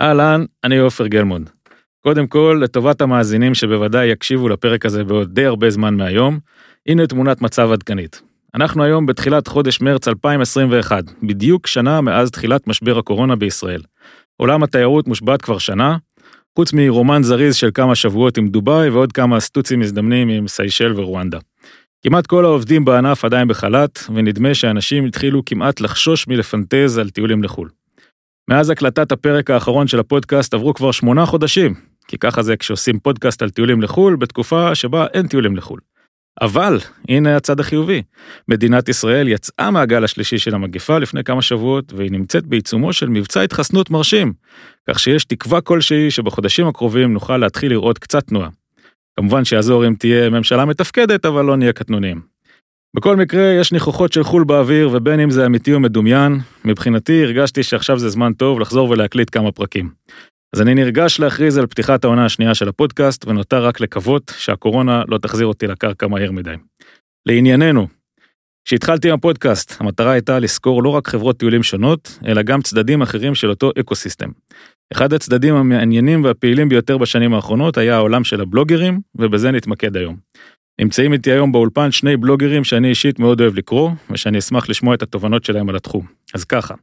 אהלן, אני עופר גלמונד. קודם כל, לטובת המאזינים שבוודאי יקשיבו לפרק הזה בעוד די הרבה זמן מהיום, הנה תמונת מצב עדכנית. אנחנו היום בתחילת חודש מרץ 2021, בדיוק שנה מאז תחילת משבר הקורונה בישראל. עולם התיירות מושבת כבר שנה, חוץ מרומן זריז של כמה שבועות עם דובאי ועוד כמה סטוצים מזדמנים עם סיישל ורואנדה. כמעט כל העובדים בענף עדיין בחל"ת, ונדמה שאנשים התחילו כמעט לחשוש מלפנטז על טיולים לחו"ל. מאז הקלטת הפרק האחרון של הפודקאסט עברו כבר שמונה חודשים, כי ככה זה כשעושים פודקאסט על טיולים לחו"ל בתקופה שבה אין טיולים לחו"ל. אבל, הנה הצד החיובי, מדינת ישראל יצאה מהגל השלישי של המגפה לפני כמה שבועות, והיא נמצאת בעיצומו של מבצע התחסנות מרשים, כך שיש תקווה כלשהי שבחודשים הקרובים נוכל להתחיל לראות קצת תנועה. כמובן שיעזור אם תהיה ממשלה מתפקדת, אבל לא נהיה קטנוניים. בכל מקרה, יש ניחוחות של חו"ל באוויר, ובין אם זה אמיתי או מדומיין, מבחינתי הרגשתי שעכשיו זה זמן טוב לחזור ולהקליט כמה פרקים. אז אני נרגש להכריז על פתיחת העונה השנייה של הפודקאסט, ונותר רק לקוות שהקורונה לא תחזיר אותי לקרקע מהר מדי. לענייננו, כשהתחלתי עם הפודקאסט, המטרה הייתה לסקור לא רק חברות טיולים שונות, אלא גם צדדים אחרים של אותו אקוסיסטם. אחד הצדדים המעניינים והפעילים ביותר בשנים האחרונות היה העולם של הבלוגרים, ובזה נתמקד היום. נמצאים איתי היום באולפן שני בלוגרים שאני אישית מאוד אוהב לקרוא, ושאני אשמח לשמוע את התובנות שלהם על התחום. אז ככה,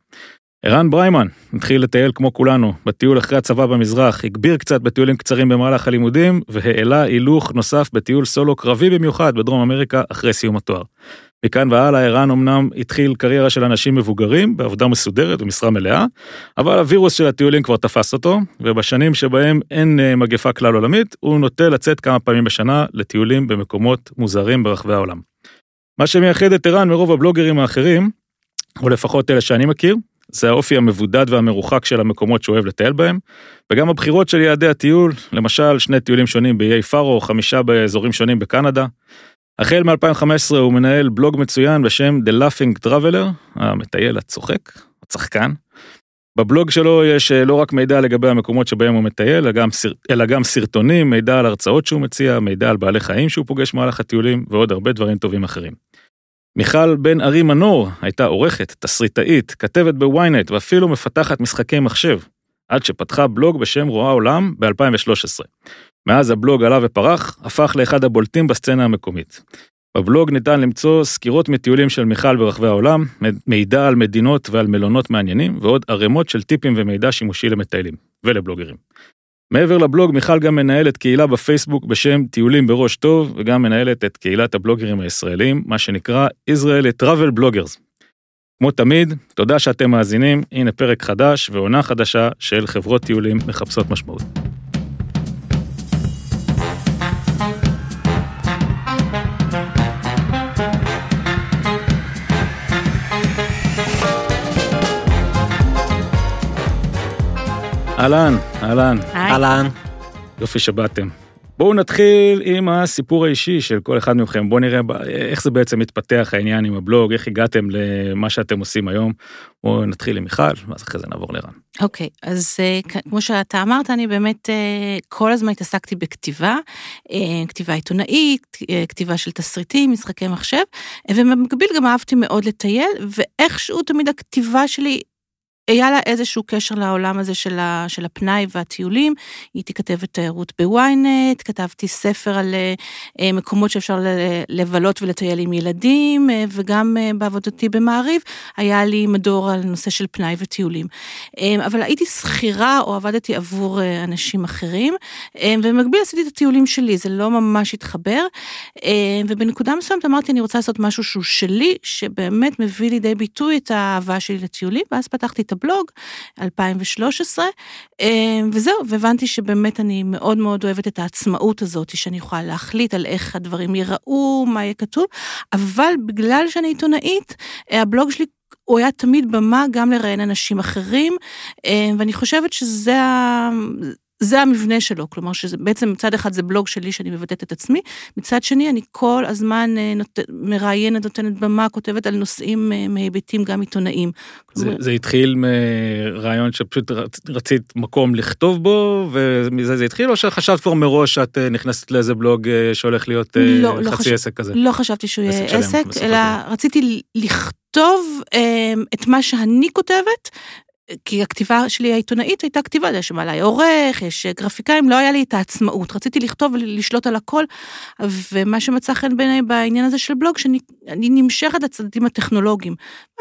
ערן בריימן התחיל לטייל כמו כולנו, בטיול אחרי הצבא במזרח, הגביר קצת בטיולים קצרים במהלך הלימודים, והעלה הילוך נוסף בטיול סולו קרבי במיוחד בדרום אמריקה אחרי סיום התואר. מכאן והלאה ערן אמנם התחיל קריירה של אנשים מבוגרים בעבודה מסודרת ומשרה מלאה, אבל הווירוס של הטיולים כבר תפס אותו, ובשנים שבהם אין אה, מגפה כלל עולמית, הוא נוטה לצאת כמה פעמים בשנה לטיולים במקומות מוזרים ברחבי העולם. מה שמייחד את ערן מרוב הבלוגרים האחרים, או לפחות אלה שאני מכיר, זה האופי המבודד והמרוחק של המקומות שהוא אוהב לטייל בהם, וגם הבחירות של יעדי הטיול, למשל שני טיולים שונים באיי פארו, חמישה באזורים שונים בקנדה. החל מ-2015 הוא מנהל בלוג מצוין בשם The Laughing Traveler, המטייל הצוחק, הצחקן. בבלוג שלו יש אה, לא רק מידע לגבי המקומות שבהם הוא מטייל, אלא גם, אלא גם סרטונים, מידע על הרצאות שהוא מציע, מידע על בעלי חיים שהוא פוגש במהלך הטיולים, ועוד הרבה דברים טובים אחרים. מיכל בן ארי מנור הייתה עורכת, תסריטאית, כתבת בוויינט ואפילו מפתחת משחקי מחשב, עד שפתחה בלוג בשם רואה עולם ב-2013. מאז הבלוג עלה ופרח, הפך לאחד הבולטים בסצנה המקומית. בבלוג ניתן למצוא סקירות מטיולים של מיכל ברחבי העולם, מידע על מדינות ועל מלונות מעניינים, ועוד ערימות של טיפים ומידע שימושי למטיילים ולבלוגרים. מעבר לבלוג, מיכל גם מנהלת קהילה בפייסבוק בשם טיולים בראש טוב, וגם מנהלת את קהילת הבלוגרים הישראלים, מה שנקרא Israeli Travel Bloggers. כמו תמיד, תודה שאתם מאזינים, הנה פרק חדש ועונה חדשה של חברות טיולים מחפשות משמעות. אהלן, אהלן. אהלן. יופי שבאתם. בואו נתחיל עם הסיפור האישי של כל אחד מכם. בואו נראה איך זה בעצם מתפתח העניין עם הבלוג, איך הגעתם למה שאתם עושים היום. בואו נתחיל עם מיכל, ואז אחרי זה נעבור לרן. אוקיי, okay, אז uh, כמו שאתה אמרת, אני באמת uh, כל הזמן התעסקתי בכתיבה, uh, כתיבה עיתונאית, uh, כתיבה של תסריטים, משחקי מחשב, ובמקביל גם אהבתי מאוד לטייל, ואיכשהו תמיד הכתיבה שלי היה לה איזשהו קשר לעולם הזה של, ה, של הפנאי והטיולים. הייתי כתבת תיירות בוויינט, כתבתי ספר על אה, מקומות שאפשר לבלות ולטייל עם ילדים, אה, וגם אה, בעבודתי במעריב היה לי מדור על נושא של פנאי וטיולים. אבל הייתי שכירה או עבדתי עבור אנשים אחרים, ובמקביל עשיתי את הטיולים שלי, זה לא ממש התחבר. ובנקודה מסוימת אמרתי, אני רוצה לעשות משהו שהוא שלי, שבאמת מביא לידי ביטוי את האהבה שלי לטיולים, ואז פתחתי את הבלוג, 2013, אה, וזהו, והבנתי שבאמת אני מאוד מאוד אוהבת את העצמאות הזאת, שאני יכולה להחליט על איך הדברים ייראו, מה יהיה כתוב, אבל בגלל שאני עיתונאית, אה, הבלוג שלי הוא היה תמיד במה גם לראיין אנשים אחרים, אה, ואני חושבת שזה זה המבנה שלו, כלומר שזה בעצם מצד אחד זה בלוג שלי שאני מבטאת את עצמי, מצד שני אני כל הזמן אה, נות... מראיינת, נותנת במה, כותבת על נושאים אה, מהיבטים גם עיתונאיים. זה, כלומר... זה התחיל מרעיון שפשוט רצית מקום לכתוב בו, ומזה זה התחיל, או שחשבת כבר מראש שאת אה, נכנסת לאיזה בלוג שהולך להיות לא, לא חצי לא חשב... עסק כזה? לא חשבתי שהוא יהיה עסק, אלא רציתי לכתוב את מה שאני כותבת, כי הכתיבה שלי העיתונאית הייתה כתיבה, יש עליי עורך, יש גרפיקאים, לא היה לי את העצמאות. רציתי לכתוב ולשלוט על הכל, ומה שמצא חן בעיניי בעניין הזה של בלוג, שאני נמשכת לצדדים הטכנולוגיים.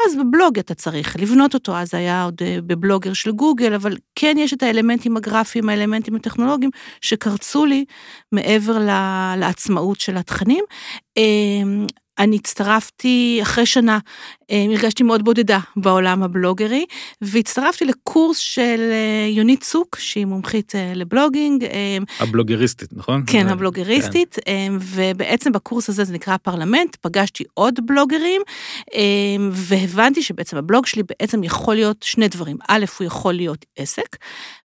אז בבלוג אתה צריך לבנות אותו, אז היה עוד אה, בבלוגר של גוגל, אבל כן יש את האלמנטים הגרפיים, האלמנטים הטכנולוגיים, שקרצו לי מעבר לעצמאות של התכנים. אמ, אני הצטרפתי אחרי שנה, אה, הרגשתי מאוד בודדה בעולם הבלוגרי, והצטרפתי לקורס של אה, יונית צוק, שהיא מומחית אה, לבלוגינג. הבלוגריסטית, נכון? כן, הבלוגריסטית, כן. ובעצם בקורס הזה זה נקרא פרלמנט, פגשתי עוד בלוגרים, והבנתי שבעצם הבלוג שלי בעצם יכול להיות שני דברים. א', הוא יכול להיות עסק,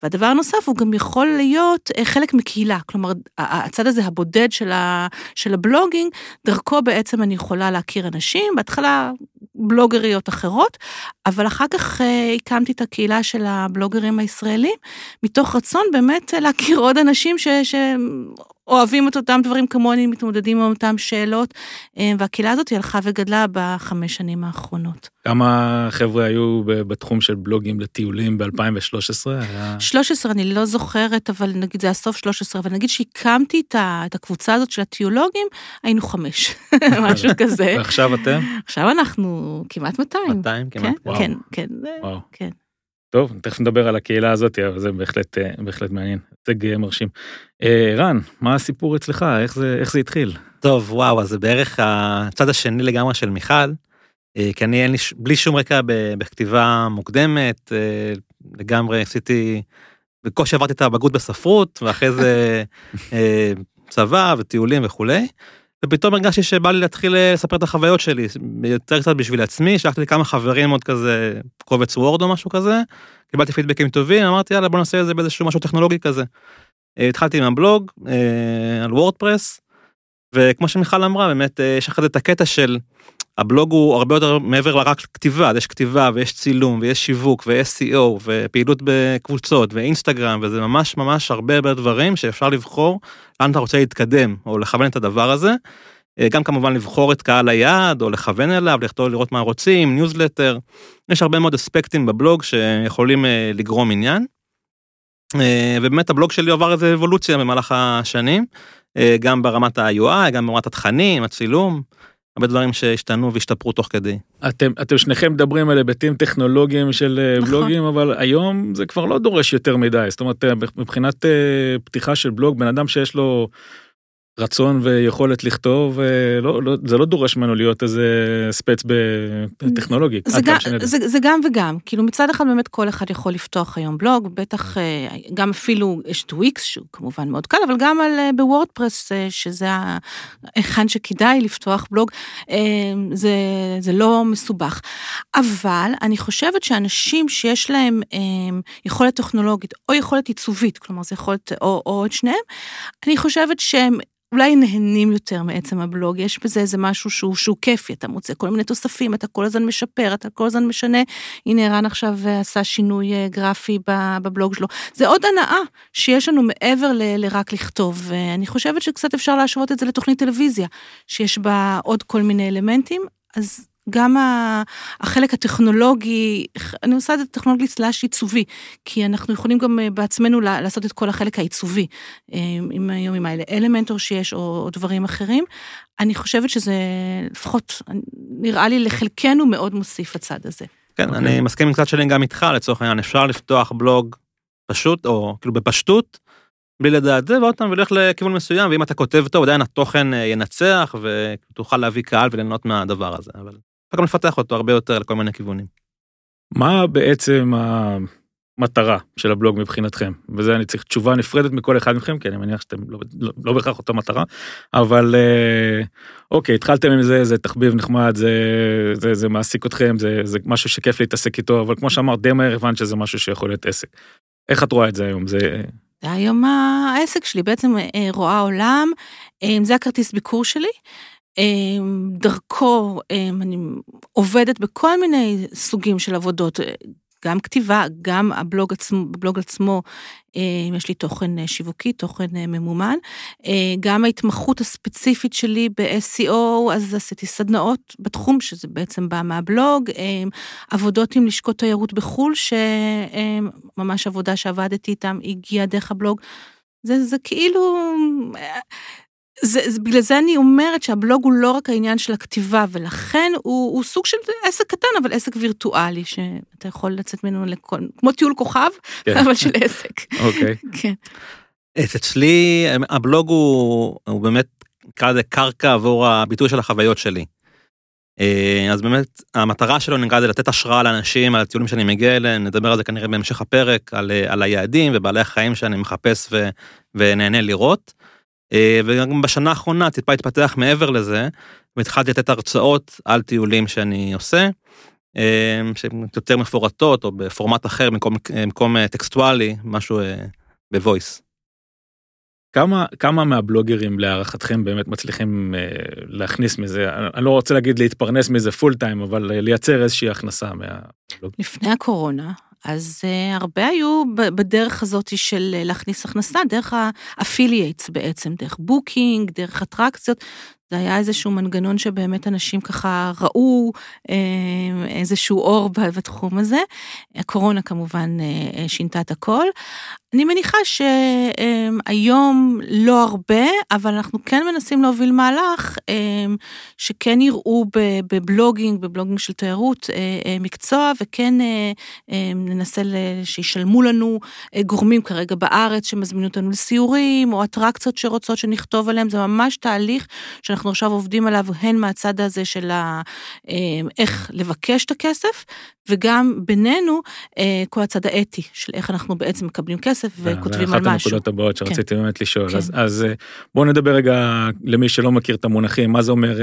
והדבר הנוסף, הוא גם יכול להיות חלק מקהילה, כלומר, הצד הזה הבודד של, ה, של הבלוגינג, דרכו בעצם אני יכולה להכיר אנשים, בהתחלה בלוגריות אחרות, אבל אחר כך אה, הקמתי את הקהילה של הבלוגרים הישראלים, מתוך רצון באמת להכיר עוד אנשים ש... ש... אוהבים את אותם דברים כמוני, מתמודדים עם אותם שאלות, אה, והקהילה הזאת הלכה וגדלה בחמש שנים האחרונות. כמה חבר'ה היו בתחום של בלוגים לטיולים ב-2013? היה... 13 אני לא זוכרת, אבל נגיד זה הסוף 13, אבל נגיד שהקמתי את הקבוצה הזאת של הטיולוגים, היינו חמש, משהו כזה. ועכשיו אתם? עכשיו אנחנו כמעט 200. 200 כמעט? כן, וואו. כן, כן. וואו. כן. טוב, תכף נדבר על הקהילה הזאת, אבל זה בהחלט, אה, בהחלט מעניין, הישג אה, מרשים. אה, רן, מה הסיפור אצלך? איך זה, איך זה התחיל? טוב, וואו, אז זה בערך הצד השני לגמרי של מיכל, כי אני אין לי, בלי שום רקע בכתיבה מוקדמת, לגמרי עשיתי, בקושי עברתי את הבגרות בספרות, ואחרי זה צבא וטיולים וכולי. ופתאום הרגשתי שבא לי להתחיל אה, לספר את החוויות שלי, יותר קצת בשביל עצמי, שלחתי לי כמה חברים עוד כזה, קובץ וורד או משהו כזה, קיבלתי פידבקים טובים, אמרתי יאללה בוא נעשה את זה באיזשהו משהו טכנולוגי כזה. אה, התחלתי עם הבלוג אה, על וורדפרס, וכמו שמיכל אמרה, באמת יש אחרי זה את הקטע של הבלוג הוא הרבה יותר מעבר לרק כתיבה, יש כתיבה ויש צילום ויש שיווק ויש SEO ופעילות בקבוצות ואינסטגרם וזה ממש ממש הרבה הרבה דברים שאפשר לבחור לאן אתה רוצה להתקדם או לכוון את הדבר הזה. אה, גם כמובן לבחור את קהל היעד או לכוון אליו, לכתוב לראות מה רוצים, ניוזלטר. יש הרבה מאוד אספקטים בבלוג שיכולים אה, לגרום עניין. אה, ובאמת הבלוג שלי עבר איזה אבולוציה במהלך השנים, גם ברמת ה-UI, גם ברמת התכנים, הצילום. הרבה דברים שהשתנו והשתפרו תוך כדי. אתם, אתם שניכם מדברים על היבטים טכנולוגיים של אה, נכון. בלוגים, אבל היום זה כבר לא דורש יותר מדי. זאת אומרת, אה, מבחינת אה, פתיחה של בלוג, בן אדם שיש לו רצון ויכולת לכתוב, אה, לא, לא, זה לא דורש ממנו להיות איזה ספץ בטכנולוגי. זה, גם, זה, זה גם וגם, כאילו מצד אחד באמת כל אחד יכול לפתוח היום בלוג, בטח אה, גם אפילו יש טוויקס שהוא כמובן מאוד קל, אבל גם על אה, בוורדפרס, שזה היכן שכדאי לפתוח בלוג, זה, זה לא מסובך. אבל אני חושבת שאנשים שיש להם יכולת טכנולוגית או יכולת עיצובית, כלומר זה יכולת, או, או את שניהם, אני חושבת שהם אולי נהנים יותר מעצם הבלוג, יש בזה איזה משהו שהוא, שהוא כיפי, אתה מוצא כל מיני תוספים, אתה כל הזמן משפר, אתה כל הזמן משנה. הנה ערן עכשיו אה, עשה שינוי אה, גרפי בבלוג שלו. זה עוד הנאה שיש לנו מעבר ל, לרק לכתוב, ואני חושבת שקצת אפשר להשוות את זה לתוכנית טלוויזיה, שיש בה עוד כל מיני אלמנטים, אז גם החלק הטכנולוגי, אני עושה את זה טכנולוגי סלאש עיצובי, כי אנחנו יכולים גם אה, בעצמנו לעשות את כל החלק העיצובי, אה, עם היום עם האלה אלמנטור שיש או, או דברים אחרים. אני חושבת שזה לפחות נראה לי לחלקנו מאוד מוסיף הצד הזה. כן, okay. אני אוקיי. מסכים עם קצת שלי גם איתך לצורך העניין, אפשר לפתוח בלוג פשוט, או כאילו בפשטות, בלי לדעת זה, ועוד פעם, ולך לכיוון מסוים, ואם אתה כותב טוב, עדיין התוכן אה, ינצח, ותוכל להביא קהל וליהנות מהדבר הזה, אבל גם לפתח אותו הרבה יותר לכל מיני כיוונים. מה בעצם המטרה של הבלוג מבחינתכם? וזה אני צריך תשובה נפרדת מכל אחד מכם, כי אני מניח שאתם לא, לא, לא בהכרח אותה מטרה, אבל אה, אוקיי, התחלתם עם זה, זה תחביב נחמד, זה, זה, זה מעסיק אתכם, זה, זה משהו שכיף להתעסק איתו, אבל כמו שאמרת, די מהר הבנת שזה משהו שיכול להיות עסק. איך את רואה את זה היום? זה... זה היום העסק שלי, בעצם אה, רואה עולם, אה, זה הכרטיס ביקור שלי. דרכו אני עובדת בכל מיני סוגים של עבודות, גם כתיבה, גם הבלוג עצמו, בבלוג עצמו אה, יש לי תוכן אה, שיווקי, תוכן אה, ממומן. גם ההתמחות הספציפית שלי ב-SEO, אז עשיתי סדנאות בתחום, שזה בעצם בא מהבלוג, עבודות עם לשכות תיירות בחו"ל, שממש עבודה שעבדתי איתם הגיעה דרך הבלוג. זה, זה כאילו, זה, זה, בגלל זה אני אומרת שהבלוג הוא לא רק העניין של הכתיבה, ולכן הוא, הוא סוג של עסק קטן, אבל עסק וירטואלי, שאתה יכול לצאת ממנו לכל, כמו טיול כוכב, כן. אבל של עסק. אוקיי. כן. אצלי הבלוג הוא, הוא באמת, נקרא לזה קרקע עבור הביטוי של החוויות שלי. אה, אז באמת המטרה שלו נקרא לזה לתת השראה לאנשים על הטיולים שאני מגיע אליהם, נדבר על זה כנראה בהמשך הפרק, על, אה, על היעדים ובעלי החיים שאני מחפש ו, ונהנה לראות. אה, וגם בשנה האחרונה טיפה התפתח מעבר לזה, והתחלתי לתת הרצאות על טיולים שאני עושה, אה, שהן יותר מפורטות או בפורמט אחר במקום, במקום אה, טקסטואלי, משהו בוויס. כמה, כמה מהבלוגרים להערכתכם באמת מצליחים אה, להכניס מזה, אני לא רוצה להגיד להתפרנס מזה פול טיים, אבל לייצר איזושהי הכנסה מהבלוג? לפני הקורונה אז uh, הרבה היו בדרך הזאת של אה, להכניס הכנסה, דרך ה affiliates בעצם, דרך בוקינג, דרך אטרקציות. זה היה איזשהו מנגנון שבאמת אנשים ככה ראו אה, איזשהו אור בתחום הזה. הקורונה כמובן שינתה את הכל. אני מניחה שהיום לא הרבה, אבל אנחנו כן מנסים להוביל מהלך שכן יראו בבלוגינג, בבלוגינג של תיירות, מקצוע, וכן ננסה שישלמו לנו גורמים כרגע בארץ שמזמינו אותנו לסיורים, או אטרקציות שרוצות שנכתוב עליהם, זה ממש תהליך שאנחנו עכשיו עובדים עליו, הן מהצד הזה של איך לבקש את הכסף, וגם בינינו כל הצד האתי של איך אנחנו בעצם מקבלים כסף. וכותבים על משהו. אחת הנקודות הבאות שרציתי כן. באמת לשאול. כן. אז, אז בואו נדבר רגע למי שלא מכיר את המונחים, מה זה אומר,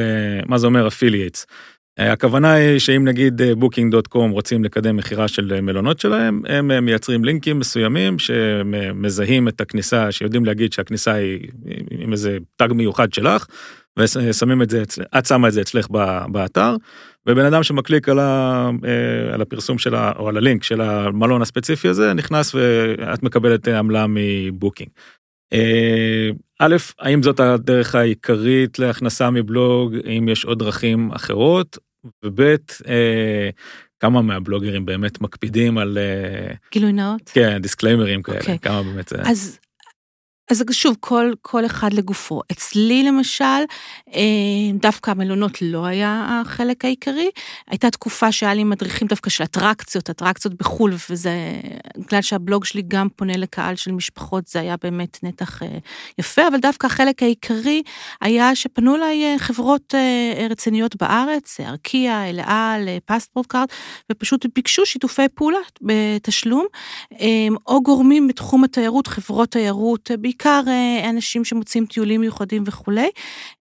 מה זה אומר affiliates. הכוונה היא שאם נגיד בוקינג.קום רוצים לקדם מכירה של מלונות שלהם, הם מייצרים לינקים מסוימים שמזהים את הכניסה, שיודעים להגיד שהכניסה היא עם איזה תג מיוחד שלך, ושמים את זה, את שמה את זה אצלך באתר, ובן אדם שמקליק על, ה, אה, על הפרסום שלה, או על הלינק של המלון הספציפי הזה, נכנס ואת מקבלת עמלה מבוקינג. אה, א', האם זאת הדרך העיקרית להכנסה מבלוג, האם יש עוד דרכים אחרות, וב', אה, כמה מהבלוגרים באמת מקפידים על... גילוי נאות? כן, דיסקליימרים כאלה, okay. אוקיי. כמה באמת זה... אז אז שוב, כל, כל אחד לגופו. אצלי למשל, אה, דווקא המלונות לא היה החלק העיקרי. הייתה תקופה שהיה לי מדריכים דווקא של אטרקציות, אטרקציות בחו"ל, וזה, בגלל שהבלוג שלי גם פונה לקהל של משפחות, זה היה באמת נתח אה, יפה, אבל דווקא החלק העיקרי היה שפנו אליי אה, חברות רציניות בארץ, ארקיע, אל על, פספורט קארד, ופשוט ביקשו שיתופי פעולה בתשלום, או גורמים בתחום התיירות, חברות תיירות, בעיקר אה, אנשים שמוצאים טיולים מיוחדים וכולי,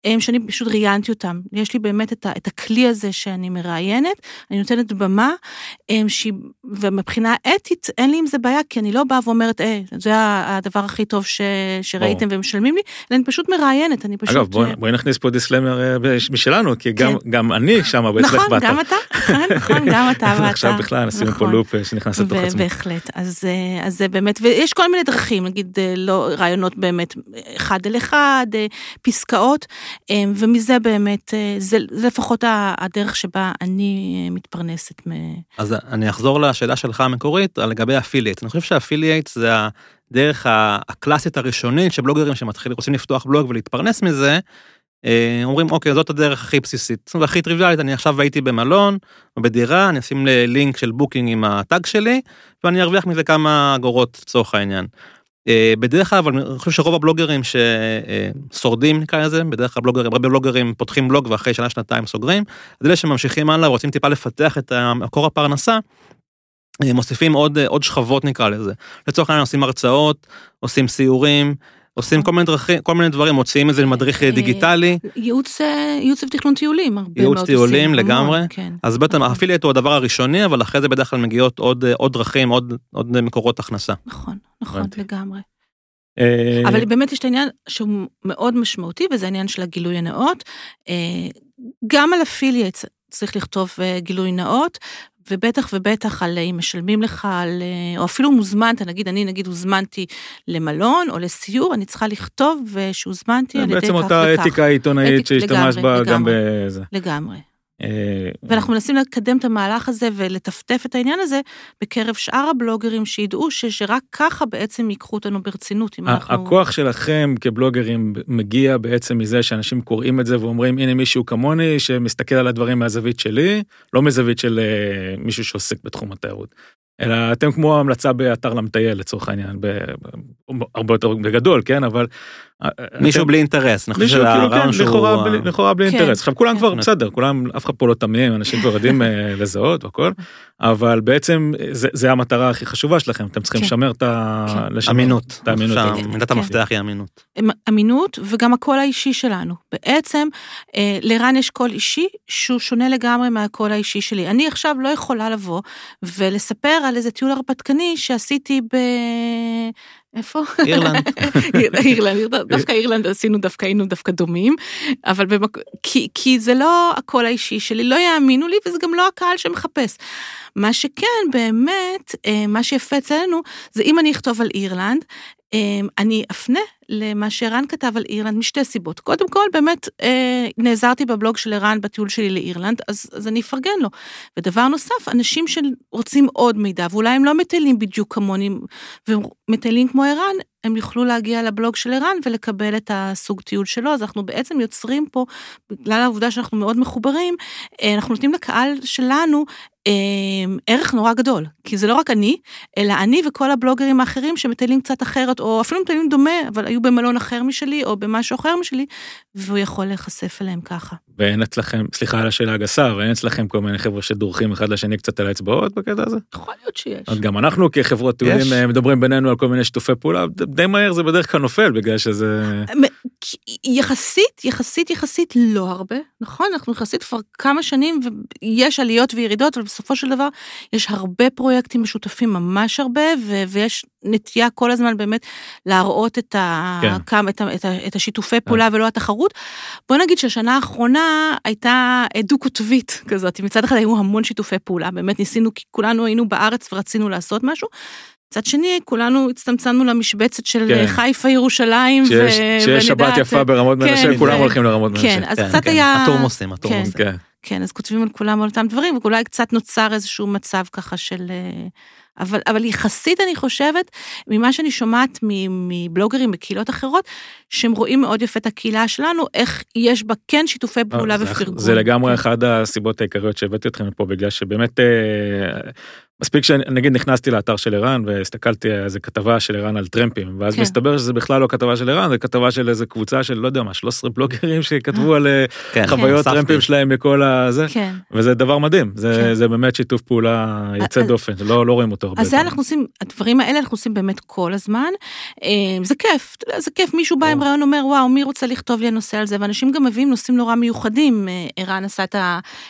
אה, שאני פשוט ראיינתי אותם. יש לי באמת את, ה, את הכלי הזה שאני מראיינת, אני נותנת במה, אה, ש... ומבחינה אתית אין לי עם זה בעיה, כי אני לא באה ואומרת, אה, זה הדבר הכי טוב ש... שראיתם או. ומשלמים לי, אלא אני פשוט מראיינת, אני פשוט... אגב, בואי בוא נכניס פה דיסלמר משלנו, כי גם, כן. גם אני שם נכון, באת. גם אתה, נכון, נכון, גם אתה באת. עכשיו בכלל עשינו נכון. פה לופ שנכנס לתוך עצמו. בהחלט, אז, אז זה באמת, ויש כל מיני דרכים, נגיד, לא רעיונות באמת אחד אל אחד, פסקאות, ומזה באמת, זה, זה לפחות הדרך שבה אני מתפרנסת. אז אני אחזור לשאלה שלך המקורית לגבי affiliate. אני חושב ש affiliate זה הדרך הקלאסית הראשונית שבלוגרים שמתחילים, רוצים לפתוח בלוג ולהתפרנס מזה, אומרים אוקיי זאת הדרך הכי בסיסית והכי טריוויאלית אני עכשיו הייתי במלון או בדירה אני אשים לינק של בוקינג עם ה tag שלי ואני ארוויח מזה כמה אגורות לצורך העניין. אה, בדרך כלל אבל אני חושב שרוב הבלוגרים ששורדים נקרא לזה בדרך כלל בלוגרים הרבה בלוגרים פותחים בלוג ואחרי שנה שנתיים סוגרים. אז אלה שממשיכים הלאה רוצים טיפה לפתח את מקור הפרנסה. אה, מוסיפים עוד עוד שכבות נקרא לזה לצורך העניין עושים הרצאות עושים סיורים עושים כל מיני דרכים, כל מיני דברים, מוציאים איזה מדריך אה, דיגיטלי. ייעוץ, ייעוץ ותכנון טיולים, הרבה מאוד עושים. ייעוץ טיולים לגמרי. כן. אז בעצם ה affiliate הוא הדבר הראשוני, אבל אחרי זה בדרך כלל מגיעות עוד, עוד דרכים, עוד, עוד מקורות הכנסה. נכון, נכון, לגמרי. אה, אבל באמת יש את העניין שהוא מאוד משמעותי, וזה העניין של הגילוי הנאות. אה, גם על אפילייטס, צריך לכתוב אה, גילוי נאות, ובטח ובטח על אה, אם משלמים לך, על, אה, או אפילו מוזמנת, נגיד, אני נגיד הוזמנתי למלון או לסיור, אני צריכה לכתוב אה, שהוזמנתי על ידי כך וכך. בעצם אותה אתיקה עיתונאית שהשתמשת בה גם. בזה. לגמרי. אה, ואנחנו מנסים לקדם את המהלך הזה ולטפטף את העניין הזה בקרב שאר הבלוגרים שידעו ש, שרק ככה בעצם ייקחו אותנו ברצינות, אם אנחנו... הכוח שלכם כבלוגרים מגיע בעצם מזה שאנשים קוראים את זה ואומרים הנה מישהו כמוני שמסתכל על הדברים מהזווית שלי, לא מזווית של אה, מישהו שעוסק בתחום התיירות. אלא אתם כמו המלצה באתר למטייל לצורך העניין, ב- הרבה יותר בגדול, כן, אבל... מישהו בלי אינטרס, אני חושב מישהו כאילו שהרעיון כן, שהוא... לכאורה בלי- לכאורה בלי כן. אינטרס. עכשיו כולם כן. כבר בסדר, כולם, אף אחד פה לא תמים, אנשים כבר יודעים אה, לזהות והכל, אבל בעצם זה- המטרה הכי חשובה שלכם, אתם צריכים כן. לשמר את ה... כן. אמינות. את האמינות. כן. המפתח היא אמינות. אמ- אמינות וגם הקול האישי שלנו. בעצם אה, לערן יש קול אישי שהוא שונה לגמרי מהקול האישי שלי. אני עכשיו לא יכולה לבוא ולספר על איזה טיול הרפתקני שעשיתי ב... איפה? אירלנד. אירלנד, דווקא אירלנד עשינו דווקא, היינו דווקא דומים, אבל במק... כי, כי זה לא הקול האישי שלי, לא יאמינו לי וזה גם לא הקהל שמחפש. מה שכן, באמת, אה, מה שיפה אצלנו, זה אם אני אכתוב על אירלנד, אני אפנה למה שערן כתב על אירלנד משתי סיבות. קודם כל, באמת, אה, נעזרתי בבלוג של ערן בטיול שלי לאירלנד, אז, אז אני אפרגן לו. ודבר נוסף, אנשים שרוצים עוד מידע, ואולי הם לא מטיילים בדיוק כמוני, ומטיילים כמו ערן, הם יוכלו להגיע לבלוג של ערן ולקבל את הסוג טיול שלו, אז אנחנו בעצם יוצרים פה, בגלל העובדה שאנחנו מאוד מחוברים, אה, אנחנו נותנים לקהל שלנו ערך נורא גדול, כי זה לא רק אני, אלא אני וכל הבלוגרים האחרים שמטיילים קצת אחרת, או אפילו מטיילים דומה, אבל היו במלון אחר משלי, או במשהו אחר משלי, והוא יכול להיחשף אליהם ככה. ואין אצלכם, סליחה על השאלה הגסה, ואין אצלכם כל מיני חבר'ה שדורכים אחד לשני קצת על האצבעות בקטע הזה? יכול להיות שיש. אז גם אנחנו כחברות טיולים. אה, מדברים בינינו על כל מיני שיתופי פעולה, די מהר זה בדרך כלל נופל בגלל שזה... יחסית, יחסית, יחסית לא הרבה, נכון? אנחנו יחסית כבר כמה שנים ויש עליות וירידות, אבל בסופו של דבר יש הרבה פרויקטים משותפים, ממש הרבה, ו- ויש נטייה כל הזמן באמת להראות את, ה- כן. כמה, את, ה- את, ה- את השיתופי פעולה ולא התחרות. בוא נגיד שהשנה האחרונה הייתה דו-קוטבית כזאת, מצד אחד היו המון שיתופי פעולה, באמת ניסינו, כי כולנו היינו בארץ ורצינו לעשות משהו. מצד שני, כולנו הצטמצמנו למשבצת של כן. חיפה, ירושלים, שיש ו- שיש שבת ונדעת- יפה ברמות כן, מנשה, כולם ו- הולכים לרמות מנשה. כן, אז כן, קצת כן. היה... התורמוסים, כן. התורמוסים. כן. כן, אז כותבים על כולם על אותם דברים, ואולי קצת נוצר איזשהו מצב ככה של... אה, אבל, אבל יחסית אני חושבת, ממה שאני שומעת מ- מבלוגרים בקהילות אחרות, שהם רואים מאוד יפה את הקהילה שלנו, איך יש בה כן שיתופי פעולה לא, זה- ופרגון. זה לגמרי כן. אחת הסיבות העיקריות שהבאתי אתכם לפה, בגלל שבאמת, אה, מספיק שנגיד נכנסתי לאתר של ערן והסתכלתי על איזה כתבה של ערן על טרמפים, ואז כן. מסתבר שזה בכלל לא כתבה של ערן, זה כתבה של איזה קבוצה של לא יודע מה, 13 בלוגרים שכתבו על אה, כן, חוויות אספתי. טרמפים שלהם מכל הזה, כן. וזה דבר מדהים, זה כן. זה באמת שיתוף פעולה יוצא אז- דופן, לא לא רואים אותו הרבה. אז זה. אנחנו עושים, הדברים האלה אנחנו עושים באמת כל הזמן. אה, זה כיף, זה כיף, מישהו בא עם. רעיון, אומר, וואו, מי רוצה לכתוב לי הנושא על זה? ואנשים גם מביאים נושאים נורא מיוחדים. אה, ערן עשה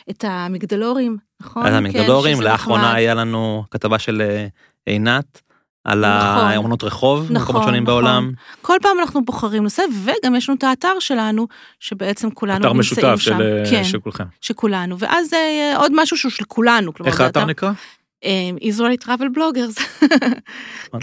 את המגדלורים, נכון? אז כן, המגדלורים, שזה לאחרונה. היה לנו כתבה של אה, עינת. על נכון. האמנות רחוב, נכון, במקומות שונים נכון. בעולם. כל פעם אנחנו בוחרים נושא, וגם יש לנו את האתר שלנו, שבעצם כולנו אתר נמצאים משותף שם. של אה, כן, של כולכם. שכולנו. ואז אה, עוד משהו שהוא של כולנו. כלומר, איך האתר אתר- נקרא? אה, Israeli Travel Bloggers.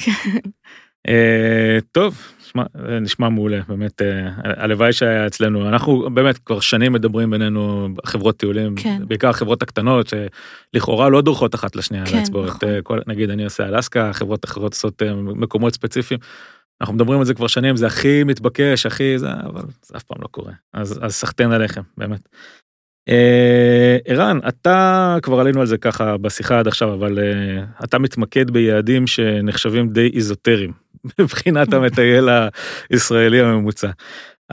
אה, טוב, נשמע, אה, נשמע מעולה, באמת, אה, הלוואי שהיה אצלנו, אנחנו באמת כבר שנים מדברים בינינו, חברות טיולים, כן. בעיקר החברות הקטנות, שלכאורה לא דורכות אחת לשנייה על כן, האצבעות, נכון. אה, כל- נגיד אני עושה אלסקה, חברות אחרות עושות אה, מקומות ספציפיים, אנחנו מדברים על זה כבר שנים, זה הכי מתבקש, הכי זה, אבל זה אף פעם לא קורה, אז אז סחטיין עליכם, באמת. אה, ערן, אתה, כבר עלינו על זה ככה בשיחה עד עכשיו, אבל אה, אתה מתמקד ביעדים שנחשבים די איזוטריים, מבחינת המטייל הישראלי הממוצע.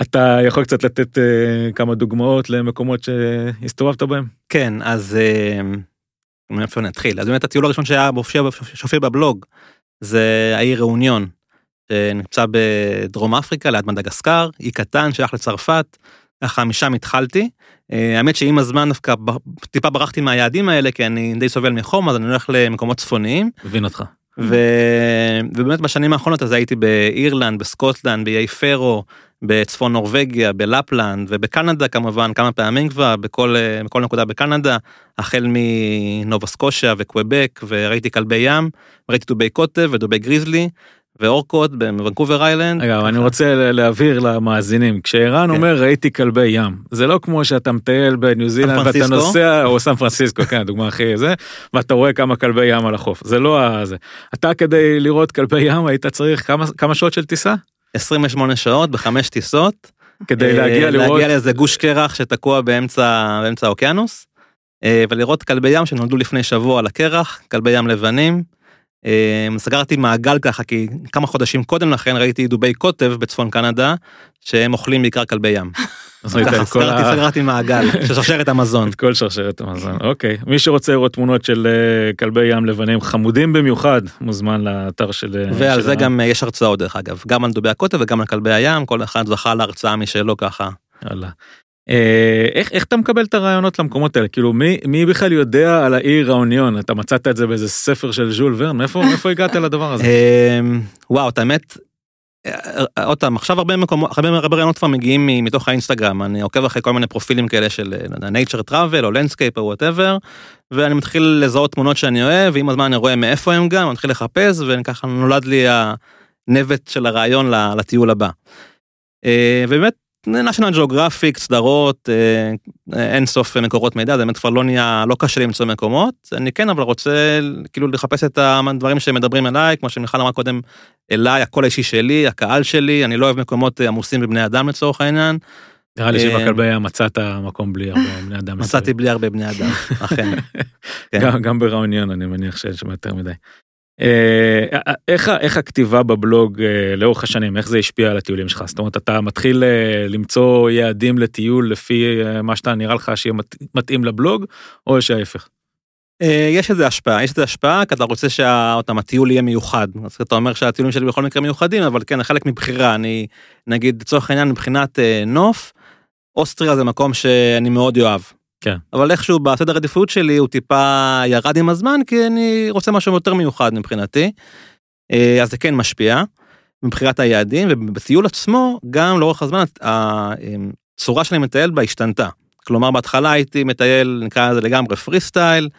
אתה יכול קצת לתת אה, כמה דוגמאות למקומות שהסתובבת בהם? כן, אז אה, מאיפה נתחיל? אז באמת הטיול הראשון שהיה מופיע שהופיע בבלוג, זה העיר ראוניון, שנמצא בדרום אפריקה, ליד מדגסקר, אי קטן, שייך לצרפת, ככה משם התחלתי. אה, האמת שעם הזמן דווקא טיפה ברחתי מהיעדים האלה, כי אני די סובל מחום, אז אני הולך למקומות צפוניים. מבין אותך. ו... ובאמת בשנים האחרונות אז הייתי באירלנד, בסקוטלנד, באיי פרו, בצפון נורבגיה, בלפלנד ובקנדה כמובן, כמה פעמים כבר, בכל, אה, בכל נקודה בקנדה, החל מנובה סקושיה וקוויבק, וראיתי כלבי ים, ראיתי דובי קוטב ודובי גריזלי, ואורקות בוונקובר איילנד. אגב, אני רוצה להבהיר למאזינים, כשערן כן. אומר ראיתי כלבי ים, זה לא כמו שאתה מטייל בניו זילנד ואתה? נוסע, או סן פרנסיסקו, כן, הדוגמה הכי זה, ואתה רואה כמה כלבי ים על החוף, זה לא. זה. אתה כדי לראות כלבי ים היית צריך כמה, שעות של טיסה? 28 שעות בחמש טיסות. כדי אה, להגיע לראות, להגיע לאיזה גוש קרח שתקוע באמצע, באמצע האוקיינוס, אה, ולראות כלבי ים שנולדו לפני שבוע על הקרח, כלבי ים לבנים. אה, סגרתי מעגל ככה, כי כמה חודשים קודם לכן ראיתי דובי קוטב בצפון קנדה, שהם אוכלים בעיקר כלבי ים. סגרתי, מעגל של שרשרת המזון. את כל שרשרת המזון, אוקיי. מי שרוצה לראות תמונות של אה, כלבי ים לבנים חמודים במיוחד, מוזמן לאתר של... אה, ועל זה גם אה, יש הרצאות דרך אגב, גם על דובי הקוטב וגם על כלבי הים, כל אחד זכה להרצאה משלו ככה. יאללה. אה, איך, איך אתה מקבל את הרעיונות למקומות האלה? כאילו, מי, מי בכלל יודע על העיר האוניון? אתה מצאת את זה באיזה ספר של ז'ול ורן? מאיפה, מאיפה הגעת לדבר הזה? אמ, וואו, את האמת, אה, עוד פעם, עכשיו הרבה מקומות, הרבה הרבה רעיונות כבר מגיעים מתוך האינסטגרם, אני עוקב אחרי כל מיני פרופילים כאלה של אה, לא nature travel או landscape או whatever, ואני מתחיל לזהות תמונות שאני אוהב, ועם הזמן אני רואה מאיפה הם גם, אני מתחיל לחפש, וככה נולד לי הנבט של הרעיון לטיול הבא. ובאמת, national geographic, סדרות, אה, אין סוף מקורות מידע, זה באמת כבר לא נהיה, לא קשה למצוא מקומות, אני כן אבל רוצה כאילו לחפש את הדברים שמדברים אליי, כמו שמיכל אמרה קודם, אליי, הקול האישי שלי, הקהל שלי, אני לא אוהב מקומות אה, עמוסים בבני אדם לצורך העניין, נראה לי אה, שבכלבי ים מצאת מקום בלי הרבה בני אדם. מצאתי בלי הרבה בני אדם, אכן. כן. גם, בראוניון אני מניח שאין שם יותר מדי. אה, איך, ה- איך הכתיבה בבלוג אה, לאורך השנים, איך זה השפיע על הטיולים שלך? זאת אומרת, אתה מתחיל אה, למצוא יעדים לטיול לפי אה, מה שאתה נראה לך שיהיה מת- מתאים לבלוג, או שההפך? אה, יש איזה השפעה, יש איזה השפעה, כי אתה רוצה שאותם הטיול יהיה מיוחד. אז אתה אומר שהטיולים שלי בכל מקרה מיוחדים, אבל כן, חלק מבחירה, אני, נגיד, לצורך העניין, מבחינת אה, נוף, אוסטריה זה מקום שאני מאוד אוהב. כן. אבל איכשהו בסדר העדיפות שלי הוא טיפה ירד עם הזמן, כי אני רוצה משהו יותר מיוחד מבחינתי. אה, אז זה כן משפיע, מבחירת היעדים, ובטיול עצמו, גם לאורך הזמן, הצורה שאני מטייל בה השתנתה. כלומר, בהתחלה הייתי מטייל, נקרא לזה לגמרי פרי סטייל,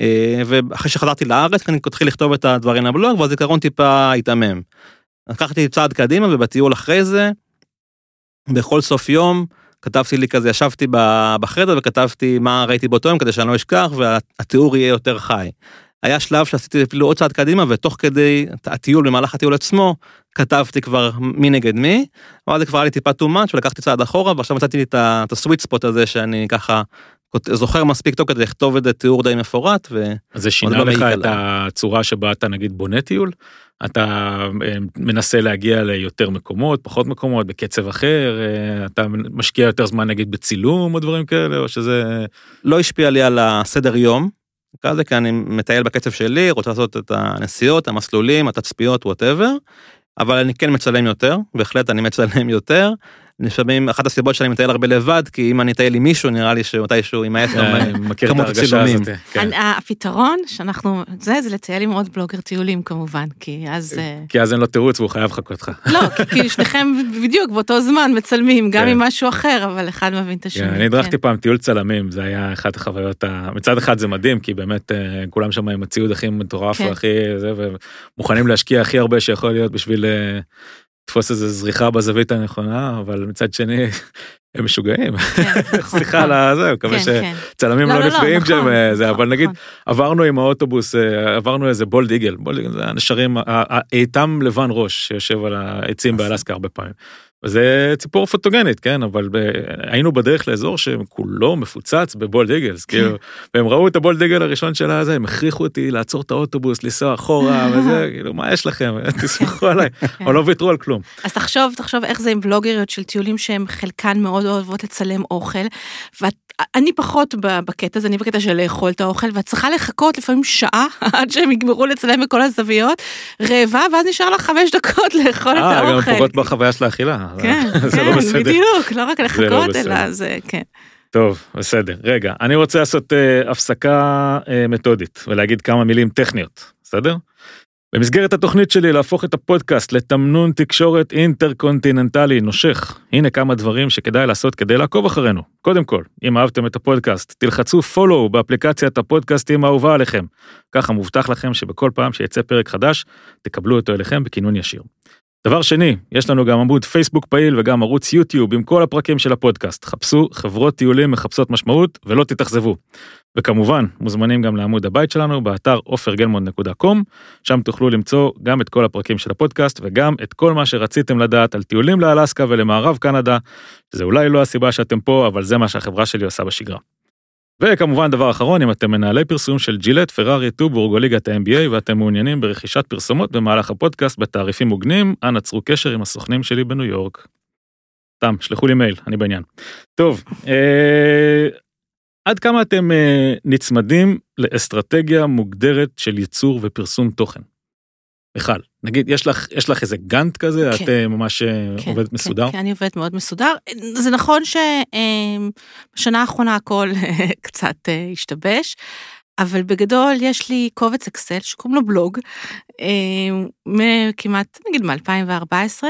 אה, ואחרי שחזרתי לארץ, אני התחיל לכתוב את הדברים לבלוג, והזיכרון טיפה התעמם. לקחתי צעד קדימה, ובטיול אחרי זה, בכל סוף יום, כתבתי לי כזה, ישבתי בחדר וכתבתי מה ראיתי באותו יום כדי שאני לא אשכח והתיאור יהיה יותר חי. היה שלב שעשיתי אפילו עוד צעד קדימה ותוך כדי הטיול במהלך הטיול עצמו כתבתי כבר מי נגד מי, אבל זה כבר היה לי טיפה too much ולקחתי צעד אחורה ועכשיו מצאתי לי את הסוויט ספוט הזה שאני ככה זוכר מספיק טוב כדי לכתוב את זה תיאור די מפורט ו... אז זה שינה לא לך את עליי. הצורה שבה אתה נגיד בונה טיול? אתה אה, מנסה להגיע ליותר מקומות, פחות מקומות, בקצב אחר, אה, אתה משקיע יותר זמן נגיד בצילום או דברים כאלה, או שזה... לא השפיע לי על הסדר יום, לזה כי אני מטייל בקצב שלי, רוצה לעשות את הנסיעות, המסלולים, התצפיות, whatever, אבל אני כן מצלם יותר, בהחלט אני מצלם יותר. לפעמים אחת הסיבות שאני מטייל הרבה לבד, כי אם אני אטייל עם מישהו, נראה לי שמתישהו יימאס גם אני מכיר את כמות ההרגשה הצילומים. הזאת. כן. הפתרון שאנחנו, זה, זה לטייל עם עוד בלוגר טיולים כמובן, כי אז... אה, כי אז אין לו תירוץ והוא חייב לחכות לך. לא, כי שניכם בדיוק באותו זמן מצלמים, גם כן. עם משהו אחר, אבל אחד מבין את השני. כן, אני הדרכתי פעם טיול צלמים, זה היה אחת החוויות, מצד אחד זה מדהים, כי באמת אה, כולם שם עם הציוד הכי מטורף. והכי זה, ומוכנים להשקיע הכי הרבה שיכול להיות בשביל אה, לתפוס איזה זריחה בזווית הנכונה, אבל מצד שני, הם משוגעים. כן, נכון, סליחה על נכון. הזה, מקווה כן, כן. שצלמים לא, לא לא, לא, נפגעים כשהם נכון, אה, זה, אבל נגיד. עברנו עם האוטובוס, אה, עברנו איזה בולד איגל, בולד איגל זה הנשרים, איתם לבן ראש שיושב על העצים באלסקה הרבה פעמים. וזה ציפור פוטוגנית, כן, אבל ב... היינו בדרך לאזור שכולו מפוצץ בבולד איגלס, כאילו, והם ראו את הבולד איגל הראשון של הזה, הם הכריחו אותי לעצור את האוטובוס, לנסוע אחורה, וזה, כאילו, מה יש לכם, תסמכו עליי, כן. אבל לא ויתרו על כלום. אז תחשוב, תחשוב איך זה עם בלוגריות של טיולים שהן חלקן מאוד אוהבות לצלם אוכל, ואני פחות בקטע הזה, אני בקטע של לאכול את האוכל, ואת צריכה לחכות לפעמים שעה עד שהם יגמרו לצלם בכל הזוויות, רעבה, ואז נשאר לך חמש דקות לאכול את אה, גם האוכל. פוגעות בחוויה של האכילה. כן, לא כן, בסדר. בדיוק, לא רק לא לחכות. אלא זה, כן. טוב, בסדר. רגע, אני רוצה לעשות אה, הפסקה אה, מתודית ולהגיד כמה מילים טכניות, בסדר? במסגרת התוכנית שלי להפוך את הפודקאסט לתמנון תקשורת אינטרקונטיננטלי נושך, הנה כמה דברים שכדאי לעשות כדי לעקוב אחרינו. קודם כל, אם אהבתם את הפודקאסט, תלחצו follow באפליקציית הפודקאסטים האהובה עליכם. ככה מובטח לכם שבכל פעם שיצא פרק חדש, תקבלו אותו אליכם בכינון ישיר. דבר שני, יש לנו גם עמוד פייסבוק פעיל וגם ערוץ יוטיוב עם כל הפרקים של הפודקאסט. חפשו חברות טיולים מחפשות משמעות ולא תתאכזבו. וכמובן, מוזמנים גם לעמוד הבית שלנו באתר עופרגלמונד.קום, שם תוכלו למצוא גם את כל הפרקים של הפודקאסט וגם את כל מה שרציתם לדעת על טיולים לאלסקה ולמערב קנדה, שזה אולי לא הסיבה שאתם פה, אבל זה מה שהחברה שלי עושה בשגרה. וכמובן דבר אחרון, אם אתם מנהלי פרסום של ג'ילט, פרארי, טובורג או ליגת ה-NBA ואתם מעוניינים ברכישת פרסומות במהלך הפודקאסט בתעריפים מוגנים, אנא צרו קשר עם הסוכנים שלי בניו יורק. סתם, שלחו לי מייל, אני בעניין. טוב, אה, עד כמה אתם אה, נצמדים לאסטרטגיה מוגדרת של ייצור ופרסום תוכן? מיכל, נגיד, יש לך, יש לך איזה גאנט כזה? כן. את אה, ממש אה, כן, עובדת כן, מסודר? כן, אני עובדת מאוד מסודר. זה נכון שבשנה האחרונה הכל קצת אה, השתבש, אבל בגדול יש לי קובץ אקסל שקוראים לו בלוג, אה, כמעט, נגיד מ-2014,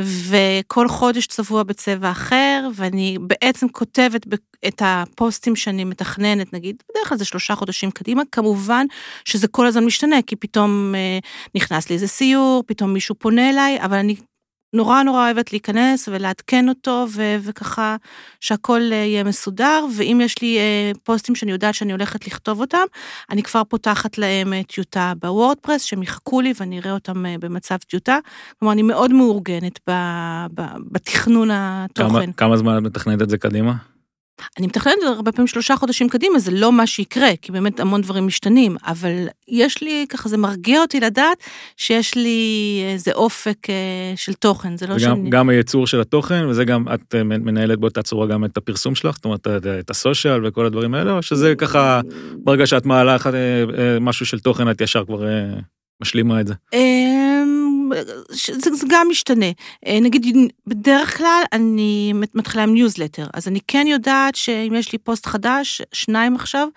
וכל חודש צבוע בצבע אחר, ואני בעצם כותבת את הפוסטים שאני מתכננת, נגיד, בדרך כלל זה שלושה חודשים קדימה, כמובן שזה כל הזמן משתנה, כי פתאום אה, נכנס לי איזה סיור, פתאום מישהו פונה אליי, אבל אני נורא נורא אוהבת להיכנס ולעדכן אותו, ו- וככה שהכל אה, יהיה מסודר, ואם יש לי אה, פוסטים שאני יודעת שאני הולכת לכתוב אותם, אני כבר פותחת להם אה, טיוטה בוורדפרס, שהם יחכו לי ואני אראה אותם במצב טיוטה. כלומר, אני מאוד מאורגנת ב- ב- בתכנון התוכן. כמה, כמה זמן את מתכננת את זה קדימה? אני מתכננת את זה הרבה פעמים שלושה חודשים קדימה, זה לא מה שיקרה, כי באמת המון דברים משתנים, אבל יש לי, ככה זה מרגיע אותי לדעת שיש לי איזה אופק אה, של תוכן, זה לא וגם שאני... גם הייצור של התוכן, וזה גם, את אה, מנהלת באותה צורה גם את הפרסום שלך, זאת אומרת, את- את ה social וכל הדברים האלה, או שזה ככה, ברגע שאת מעלה אה, אה, משהו של תוכן, את ישר כבר אה, משלימה את זה. זה, זה גם משתנה. אה, נגיד, בדרך כלל אני מת- מתחילה עם ניוזלטר, אז אני כן יודעת שאם יש לי פוסט חדש, שניים עכשיו,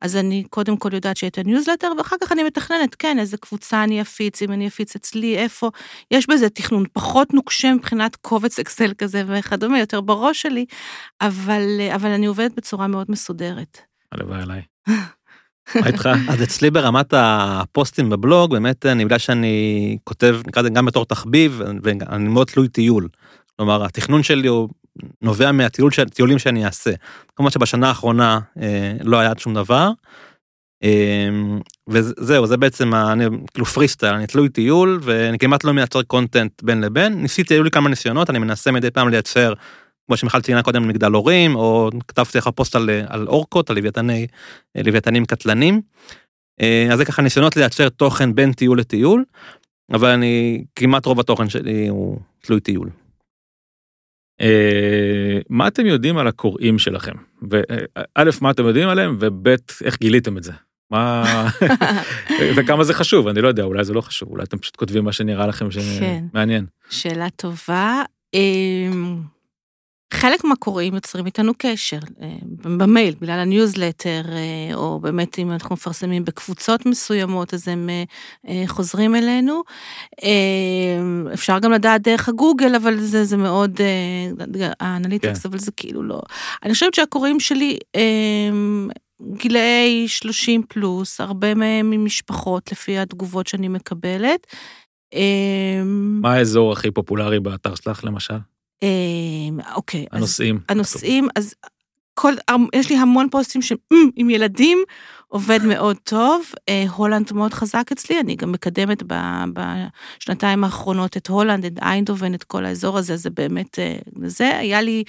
אז אני קודם כל יודעת שיהיה את הניוזלטר, ואחר כך אני מתכננת, כן, איזה קבוצה אני אפיץ, אם אני אפיץ אצלי, איפה. יש בזה תכנון פחות נוקשה מבחינת קובץ אקסל כזה וכדומה, יותר בראש שלי, אבל, אה, אבל אני עובדת בצורה מאוד מסודרת. הלוואי עליי. מה איתך? אז אצלי ברמת הפוסטים בבלוג, באמת אני בגלל שאני כותב, נקרא לזה גם בתור תחביב, ואני מאוד תלוי טיול. כלומר, התכנון שלי הוא נובע מהטיולים שאני אעשה. כמובן שבשנה האחרונה אה, לא היה שום דבר. אה, וזהו, זה בעצם, אני כאילו פרי סטייל, אני תלוי טיול, ואני כמעט לא מייצר content בין לבין. ניסיתי, היו לי כמה ניסיונות, אני מנסה מדי פעם לייצר, כמו שמיכל ציינה קודם, מגדלורים, או כתבתי לך פוסט על, על אורקות, על לוויתני, לוויתנים קטלנים. אה, אז זה ככה ניסיונות לייצר תוכן בין טיול לטיול, אבל אני, כמעט רוב התוכן שלי הוא תלוי טיול. אה, מה אתם יודעים על הקוראים שלכם? וא', מה אתם יודעים עליהם, וב', איך גיליתם את זה? מה... וכמה זה חשוב, אני לא יודע, אולי זה לא חשוב, אולי אתם פשוט כותבים מה שנראה לכם כן. שמעניין. שאלה טובה. חלק מהקוראים יוצרים איתנו קשר אה, במייל, בגלל הניוזלטר, אה, או באמת אם אנחנו מפרסמים בקבוצות מסוימות, אז הם אה, חוזרים אלינו. אפשר גם לדעת דרך הגוגל, אבל זה, זה מאוד, האנליטיקס, כן. אבל זה כאילו לא. אני חושבת שהקוראים שלי, גילאי 30 פלוס, הרבה מהם ממשפחות, לפי התגובות שאני מקבלת. מה האזור הכי פופולרי באתר שלך למשל? אה, אוקיי, הנושאים. הנושאים, אז כל, יש לי המון פוסטים של "אמ, ילדים, עובד מאוד טוב. אה, הולנד מאוד חזק אצלי, אני גם מקדמת ב- בשנתיים האחרונות את הולנד, את איינדובן, את כל האזור הזה, זה באמת, אה, זה. היה לי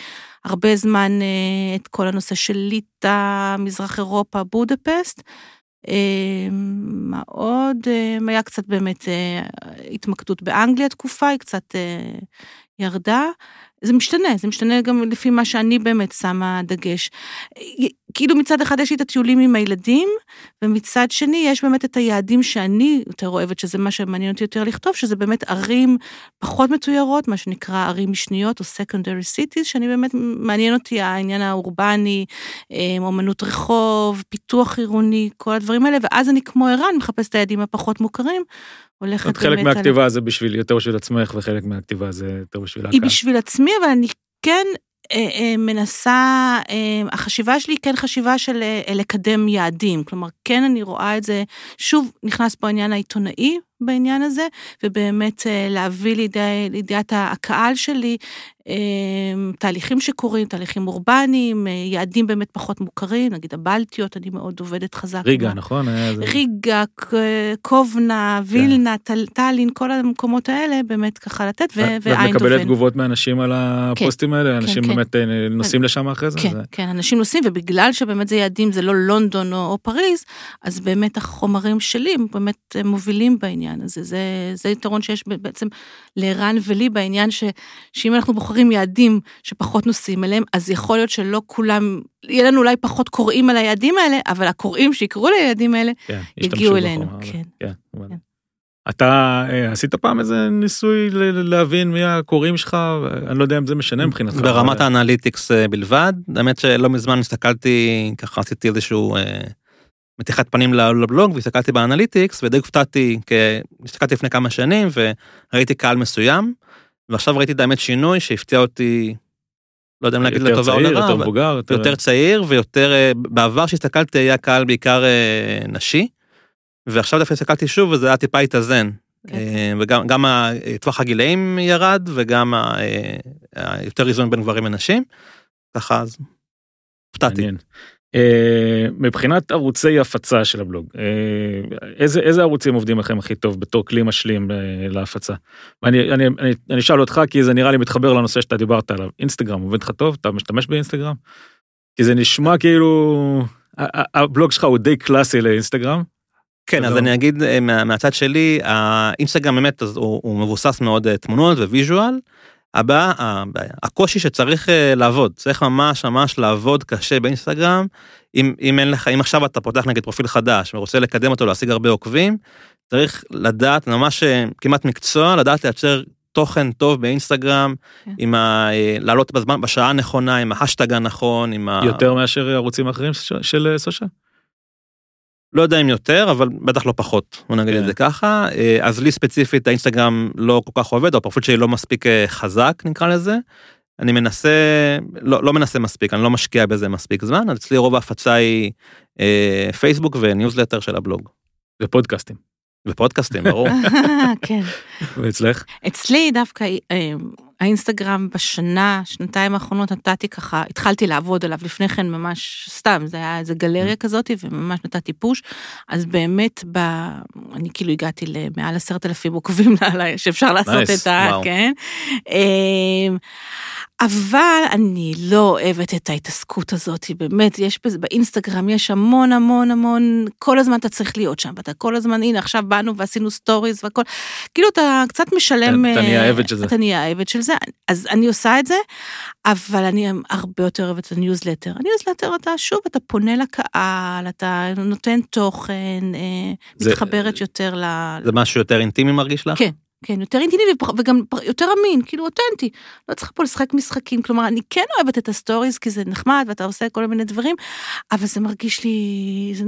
הרבה זמן אה, את כל הנושא של ליטא, מזרח אירופה, בודפסט. אה, מה עוד? היה קצת באמת התמקדות באנגליה תקופה, היא קצת ירדה. זה משתנה, זה משתנה גם לפי מה שאני באמת שמה דגש. כאילו מצד אחד יש לי את הטיולים עם הילדים, ומצד שני יש באמת את היעדים שאני יותר אוהבת, שזה מה שמעניין אותי יותר לכתוב, שזה באמת ערים פחות מתוירות, מה שנקרא ערים משניות או secondary cities, שאני באמת, מעניין אותי העניין האורבני, אה, אומנות רחוב, פיתוח עירוני, כל הדברים האלה, ואז אני כמו ערן, מחפשת את היעדים הפחות מוכרים, הולכת באמת חלק מהכתיבה זה בשביל, יותר בשביל עצמך, וחלק מהכתיבה זה יותר בשביל הקהל. היא בשביל עצמי, אבל אני כן אה, אה, מנסה, אה, החשיבה שלי היא כן חשיבה של לקדם יעדים, כלומר כן אני רואה את זה, שוב נכנס פה העניין העיתונאי בעניין הזה, ובאמת להביא לידי, לידיעת הקהל שלי תהליכים שקורים, תהליכים אורבניים, יעדים באמת פחות מוכרים, נגיד הבלטיות, אני מאוד עובדת חזק. ריגה, מה... נכון? ריגה, קובנה, כן. וילנה, טל, טאלין, כל המקומות האלה, באמת ככה לתת, ואיינדובן. ואת מקבלת תגובות מאנשים על הפוסטים כן, האלה? אנשים כן, באמת כן. נוסעים לשם אחרי זה? כן, זה... כן, אנשים נוסעים, ובגלל שבאמת זה יעדים, זה לא לונדון או, או פריז, אז באמת החומרים שלי באמת מובילים בעניין הזה. זה, זה יתרון שיש בעצם לערן ולי בעניין ש, שאם אנחנו בוחרים בוחרים יעדים שפחות נוסעים אליהם, אז יכול להיות שלא כולם, יהיה לנו אולי פחות קוראים על היעדים האלה, אבל הקוראים שיקראו ליעדים האלה, כן, יגיעו אלינו. כן. כן, כן. אתה אה, עשית פעם איזה ניסוי להבין מי הקוראים שלך? אני לא יודע אם זה משנה מבחינתך. ברמת ה analytics אה, בלבד, האמת שלא מזמן הסתכלתי, ככה עשיתי איזשהו אה, מתיחת פנים לבלוג והסתכלתי ב analytics ודי הופתעתי, הסתכלתי לפני כמה שנים וראיתי קהל מסוים. ועכשיו ראיתי את האמת שינוי שהפתיע אותי, לא יודע אם להגיד לטובה או לרע, יותר מבוגר, יותר... יותר צעיר ויותר, אה, בעבר שהסתכלתי היה קהל בעיקר אה, נשי, ועכשיו דווקא הסתכלתי שוב וזה היה טיפה התאזן. כן. אה, וגם טווח הגילאים ירד וגם יותר איזון בין גברים לנשים, ככה אז הופתעתי. אה, מבחינת ערוצי הפצה של הבלוג, אה, איזה, איזה ערוצים עובדים לכם הכי טוב בתור כלי משלים אה, להפצה? אני, אני, אני אשאל אותך כי זה נראה לי מתחבר לנושא שאתה דיברת עליו. אינסטגרם עובד לך טוב? אתה משתמש באינסטגרם? כי זה נשמע כאילו הבלוג שלך הוא די קלאסי לאינסטגרם. כן, אז אני אגיד מהצד שלי, האינסטגרם באמת הוא מבוסס מאוד תמונות visual. הבעיה, הבעיה, הקושי שצריך אה, לעבוד, צריך ממש ממש לעבוד קשה באינסטגרם, אם, אם אין לך, אם עכשיו אתה פותח נגיד פרופיל חדש ורוצה לקדם אותו, להשיג הרבה עוקבים, צריך לדעת, ממש אה, כמעט מקצוע, לדעת לייצר תוכן טוב באינסטגרם, כן. עם ה... אה, לעלות בזמן, בשעה הנכונה, עם ההאשטאג הנכון, עם ה... יותר מאשר ערוצים אחרים של social? לא יודע אם יותר, אבל בטח לא פחות, בוא נגיד את כן. זה ככה. אה, אז לי ספציפית האינסטגרם לא כל כך עובד, או הפרופיל שלי לא מספיק אה, חזק, נקרא לזה. אני מנסה, לא, לא מנסה מספיק, אני לא משקיע בזה מספיק זמן, אז אצלי רוב ההפצה היא אה, פייסבוק וניוזלטר של הבלוג. ופודקאסטים. ופודקאסטים, ברור. כן. ואצלך? אצלי דווקא אה, האינסטגרם בשנה, שנתיים האחרונות נתתי ככה, התחלתי לעבוד עליו לפני כן ממש סתם, זה היה איזה גלריה ממ. כזאת וממש נתתי push, אז באמת ב... אני כאילו הגעתי למעל עשרת אלפים עוקבים עליי, שאפשר לעשות nice, את ה... wow. כן. אבל אני לא אוהבת את ההתעסקות הזאת, באמת, יש בזה, באינסטגרם יש המון המון המון, כל הזמן אתה צריך להיות שם, ואתה כל הזמן, הנה עכשיו באנו ועשינו stories והכל, כאילו אתה קצת משלם... אתה, נהיה העבד של זה. אתה נהיה העבד של זה, אז אני עושה את זה, אבל אני הרבה יותר אוהבת את הניוזלטר. הניוזלטר אתה שוב, אתה פונה לקהל, אתה נותן תוכן, אה, זה, מתחברת יותר ל... זה משהו יותר אינטימי מרגיש לך? כן. כן, יותר אינטימי וגם יותר אמין, כאילו אותנטי. לא צריך פה לשחק משחקים, כלומר, אני כן אוהבת את ה stories, כי זה נחמד ואתה עושה כל מיני דברים, אבל זה מרגיש לי, זה,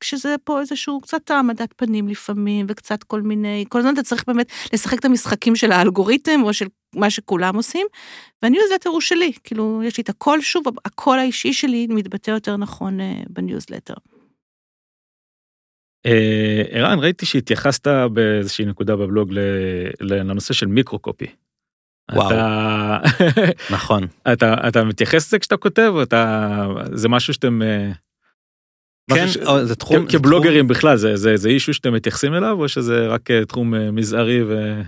כשזה פה איזשהו קצת העמדת פנים לפעמים, וקצת כל מיני, כל הזמן אתה צריך באמת לשחק את המשחקים של האלגוריתם, או של מה שכולם עושים, והניוזלטר הוא שלי, כאילו, יש לי את הקול, שוב, הקול האישי שלי מתבטא יותר נכון אה, בניוזלטר. אה, ערן, ראיתי שהתייחסת באיזושהי נקודה בבלוג לנושא של מיקרו-קופי. וואו, אתה... נכון. אתה, אתה מתייחס לזה כשאתה כותב, או אתה... זה משהו שאתם... אה, כן, ש... זה תחום... כבלוגרים זה תחום... בכלל, זה, זה, זה אישו שאתם מתייחסים אליו, או שזה רק אה, תחום מזערי ו...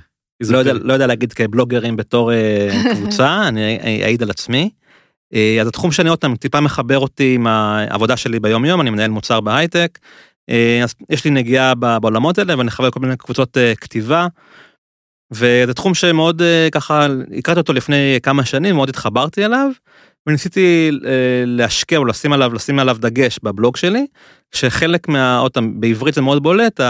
לא יודע, לא יודע להגיד כבלוגרים בתור קבוצה, אני אעיד על עצמי. אז התחום שאני עוד פעם טיפה מחבר אותי עם העבודה שלי ביום יום, אני מנהל מוצר בהייטק. אה, אז יש לי נגיעה בעולמות האלה ואני חבר כל מיני קבוצות אה, כתיבה. וזה תחום שמאוד אה, ככה הכרתי אותו לפני כמה שנים מאוד התחברתי אליו וניסיתי להשקיע או לשים עליו, לשים עליו דגש בבלוג שלי, שחלק מה... עוד פעם, בעברית זה מאוד בולט,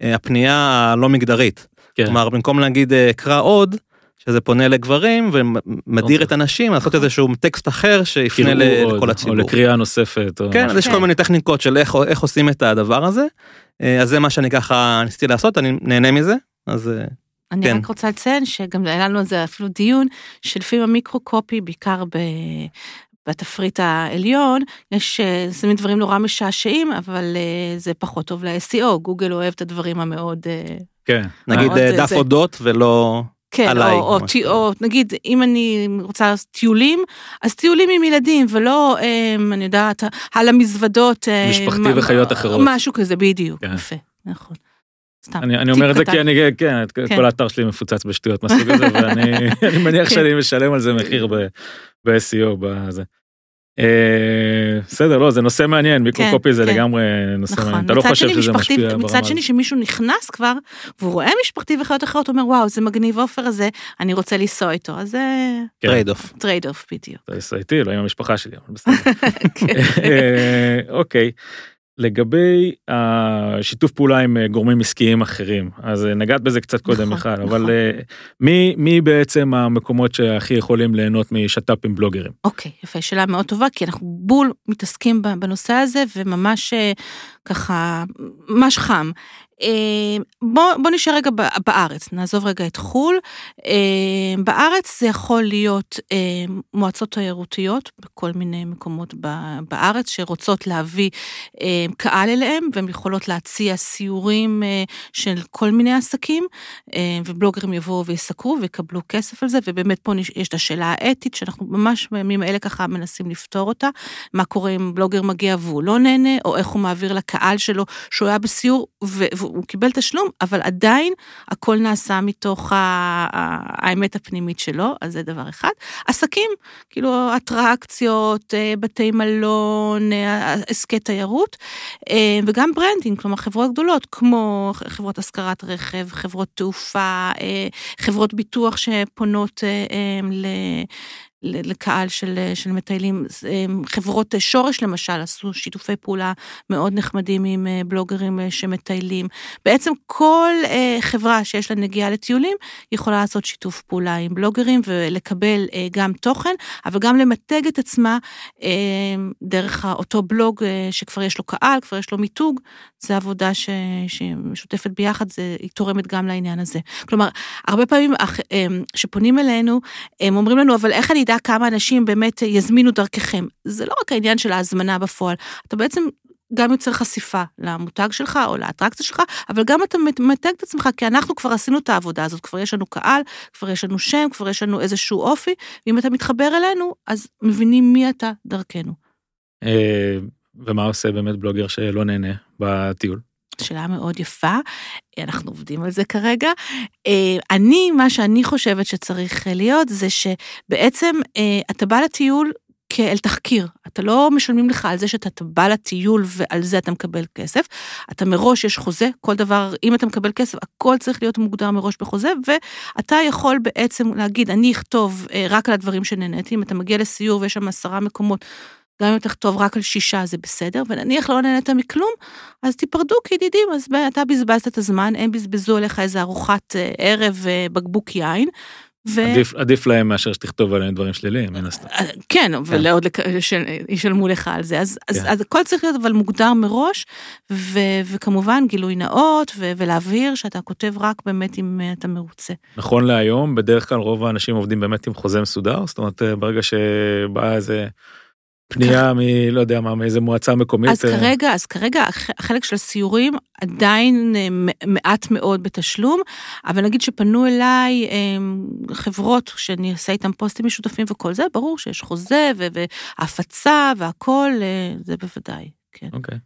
הפנייה הלא מגדרית. כן. כלומר, במקום להגיד קרא עוד, שזה פונה לגברים ומדיר אוקיי. את הנשים, לעשות איזשהו טקסט אחר שיפנה עוד, לכל או הציבור. לקריאה נוספת. או כן. אז יש כל. מיני טכניקות של איך, איך עושים את הדבר הזה. אה, אז זה מה שאני ככה ניסיתי לעשות, אני נהנה מזה. אז אה, אני כן. רק רוצה לציין שגם היה לנו על זה אפילו דיון, שלפעמים המיקרו-קופי, בעיקר ב... בתפריט העליון, יש, אה, שמים דברים נורא משעשעים, אבל אה, זה פחות טוב ל-SEO, גוגל אוהב את הדברים המאוד... אה, כן. נגיד דף זה- אודות ולא... כן, עליי, או, או, כזה. או נגיד, אם אני רוצה טיולים, אז טיולים עם ילדים, ולא, אה, אני יודעת, על המזוודות. אה, משפחתי מה- וחיות אחרות. משהו כזה, בדיוק, כן. יפה, נכון. סתם. אני, אני אומר את זה. כי אני, כן, כן. כל האתר שלי מפוצץ בשטויות מהסוג הזה, ואני אני מניח כן. שאני משלם על זה מחיר ב-SEO, בזה. אה, בסדר, לא, זה נושא מעניין, micro-copy זה כן. לגמרי נושא מעניין. נכון, אתה לא חושב שזה משפיע ברמה מצד שני הזאת. שמישהו נכנס כבר, והוא רואה משפחתי וחיות אחרות, הוא אומר וואו זה מגניב עופר הזה, אני רוצה לנסוע איתו, אז זה כן. trade off. trade off בדיוק. אתה ישראלי, לא עם המשפחה שלי, אבל בסדר. כן. אה, אוקיי. לגבי השיתוף פעולה עם אה, גורמים עסקיים אחרים, אז אה, נגעת בזה קצת קודם, נכון, מיכל, נכון. אבל אה, מי מי בעצם המקומות שהכי יכולים ליהנות משת"פ עם בלוגרים? אוקיי, יפה, שאלה מאוד טובה, כי אנחנו בול מתעסקים בנושא הזה, וממש אה, ככה, ממש חם. אה, בוא, בוא נשאר רגע בארץ, נעזוב רגע את חו"ל. אה, בארץ זה יכול להיות אה, מועצות תיירותיות בכל מיני מקומות בארץ, שרוצות להביא קהל אליהם, והן יכולות להציע סיורים של כל מיני עסקים, ובלוגרים יבואו ויסקרו ויקבלו כסף על זה, ובאמת פה יש את השאלה האתית, שאנחנו ממש בימים האלה ככה מנסים לפתור אותה, מה קורה אם בלוגר מגיע והוא לא נהנה, או איך הוא מעביר לקהל שלו שהוא היה בסיור והוא קיבל תשלום, אבל עדיין הכל נעשה מתוך האמת הפנימית שלו, אז זה דבר אחד. עסקים, כאילו אטרקציות, אה, בתי מלון, אה, עסקי תיירות, אה, וגם branding, כלומר חברות גדולות, כמו חברות השכרת רכב, חברות תעופה, חברות ביטוח שפונות לקהל של, של מטיילים, אה, חברות שורש למשל עשו שיתופי פעולה מאוד נחמדים עם אה, בלוגרים אה, שמטיילים. בעצם כל אה, חברה שיש לה נגיעה לטיולים יכולה לעשות שיתוף פעולה עם בלוגרים ולקבל אה, גם תוכן, אבל גם למתג את עצמה אה, דרך אותו בלוג אה, שכבר יש לו קהל, כבר יש לו מיתוג, זו עבודה ש, שמשותפת ביחד, זה, היא תורמת גם לעניין הזה. כלומר, הרבה פעמים אה, שפונים אלינו, הם אומרים לנו, אבל איך אני אדע כמה אנשים באמת יזמינו דרככם? זה לא רק העניין של ההזמנה בפועל, אתה בעצם גם יוצר חשיפה למותג שלך או לאטרקציה שלך, אבל גם אתה מתג את עצמך, כי אנחנו כבר עשינו את העבודה הזאת, כבר יש לנו קהל, כבר יש לנו שם, כבר יש לנו איזשהו אופי, ואם אתה מתחבר אלינו, אז מבינים מי אתה דרכנו. אה, ומה עושה באמת בלוגר שלא נהנה בטיול? שאלה מאוד יפה, אנחנו עובדים על זה כרגע. אה, אני, מה שאני חושבת שצריך להיות, זה שבעצם אה, אתה בא לטיול כאל תחקיר. אתה לא משלמים לך על זה שאתה בא לטיול ועל זה אתה מקבל כסף. אתה מראש, יש חוזה, כל דבר, אם אתה מקבל כסף, הכל צריך להיות מוגדר מראש בחוזה, ואתה יכול בעצם להגיד, אני אכתוב אה, רק על הדברים שנהניתי, אם אתה מגיע לסיור ויש שם עשרה מקומות, גם אם תכתוב רק על שישה זה בסדר, ונניח לא נהנית מכלום, אז תיפרדו כידידים, אז אתה בזבזת את הזמן, הם בזבזו עליך איזה ארוחת אה, ערב ובקבוק יין. ו... עדיף, עדיף להם מאשר שתכתוב עליהם דברים שליליים, מן הסתם. אה, כן, ולעוד לק- ש- ישלמו לך על זה, אז, אז, כן. אז הכל צריך להיות אבל מוגדר מראש, ו, וכמובן גילוי נאות, ו, ולהבהיר שאתה כותב רק באמת אם אה, אתה מרוצה. נכון להיום, בדרך כלל רוב האנשים עובדים באמת עם חוזה מסודר, זאת אומרת, אה, ברגע שבאה איזה פנייה מ... לא יודע מה, מאיזה מועצה מקומית. אז אה, כרגע, אז כרגע הח- החלק של הסיורים עדיין אה, מעט מאוד בתשלום, אבל נגיד שפנו אליי אה, חברות שאני עושה איתם פוסטים משותפים וכל זה, ברור שיש חוזה והפצה והכל, זה בוודאי, כן. אוקיי.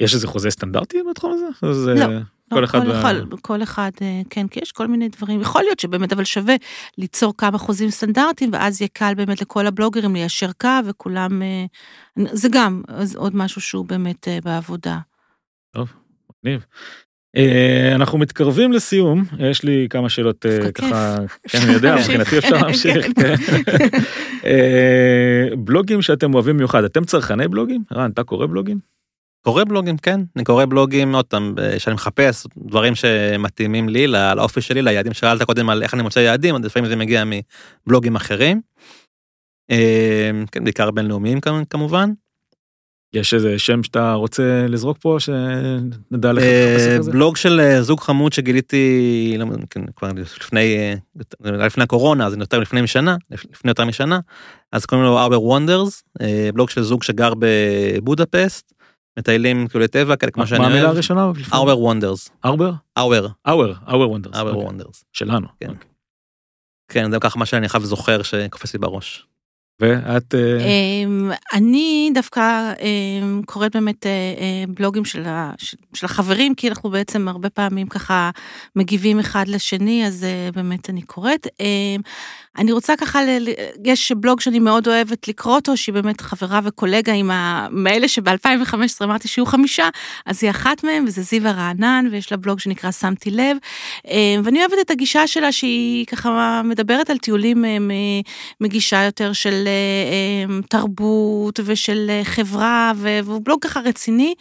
יש איזה חוזה סטנדרטי בתחום הזה? אז, לא, כל אחד... כל, וה- אחד, כל אחד, אה, כן, כי יש כל מיני דברים, יכול להיות שבאמת, אבל שווה ליצור כמה חוזים סטנדרטיים, ואז יהיה קל באמת לכל הבלוגרים ליישר קו, וכולם, אה, זה גם עוד משהו שהוא באמת אה, בעבודה. מגניב. אה, אנחנו מתקרבים לסיום, יש לי כמה שאלות ככה, כן, אני יודע, להמשיך. מבחינתי אפשר להמשיך. כן. כן. אה, בלוגים שאתם אוהבים במיוחד, אתם צרכני בלוגים? רן, אתה קורא בלוגים? קורא בלוגים, כן. אני קורא בלוגים, עוד פעם, שאני מחפש דברים שמתאימים לי, לא- לאופי שלי, ליעדים. שאלת קודם על איך אני מוצא יעדים, אז לפעמים זה מגיע מבלוגים אחרים. אה, כן, בעיקר בינלאומיים כמ- כמובן. יש איזה שם שאתה רוצה לזרוק פה, שנדע לך אה, לחפש את זה? בלוג של אה, זוג חמוד שגיליתי, לא, כן, כבר לפני, אה, לפני הקורונה, אז יותר לפני משנה, לפני יותר משנה, אז קוראים לו Wonders, אה, בלוג של זוג שגר בבודפסט, מטיילים כאילו טבע, כאלה כמו שאני מה המילה אוהב. הראשונה? Our Wonders, ארבר? Our, אאואר, אאואר וונדרס. Our Wonders. שלנו. כן. אוקיי. כן, זה ככה מה שאני עכשיו זוכר שקופץ לי בראש. ואת... אה, אמ, אני דווקא אמ, קוראת באמת אה, אה, בלוגים של ה- של- של החברים, כי אנחנו בעצם הרבה פעמים ככה מגיבים אחד לשני, אז באמת אני קוראת. אני רוצה ככה, ל- יש בלוג שאני מאוד אוהבת לקרוא אותו, שהיא באמת חברה וקולגה עם ה... מאלה שב-2015 אמרתי שיהיו חמישה, אז היא אחת מהם, וזה זיווה רענן, ויש לה בלוג שנקרא שמתי לב. אמ, ואני אוהבת את הגישה שלה, שהיא ככה מדברת על טיולים אה, מגישה יותר של אה, אה, תרבות ושל אה, חברה, והוא בלוג ככה רציני.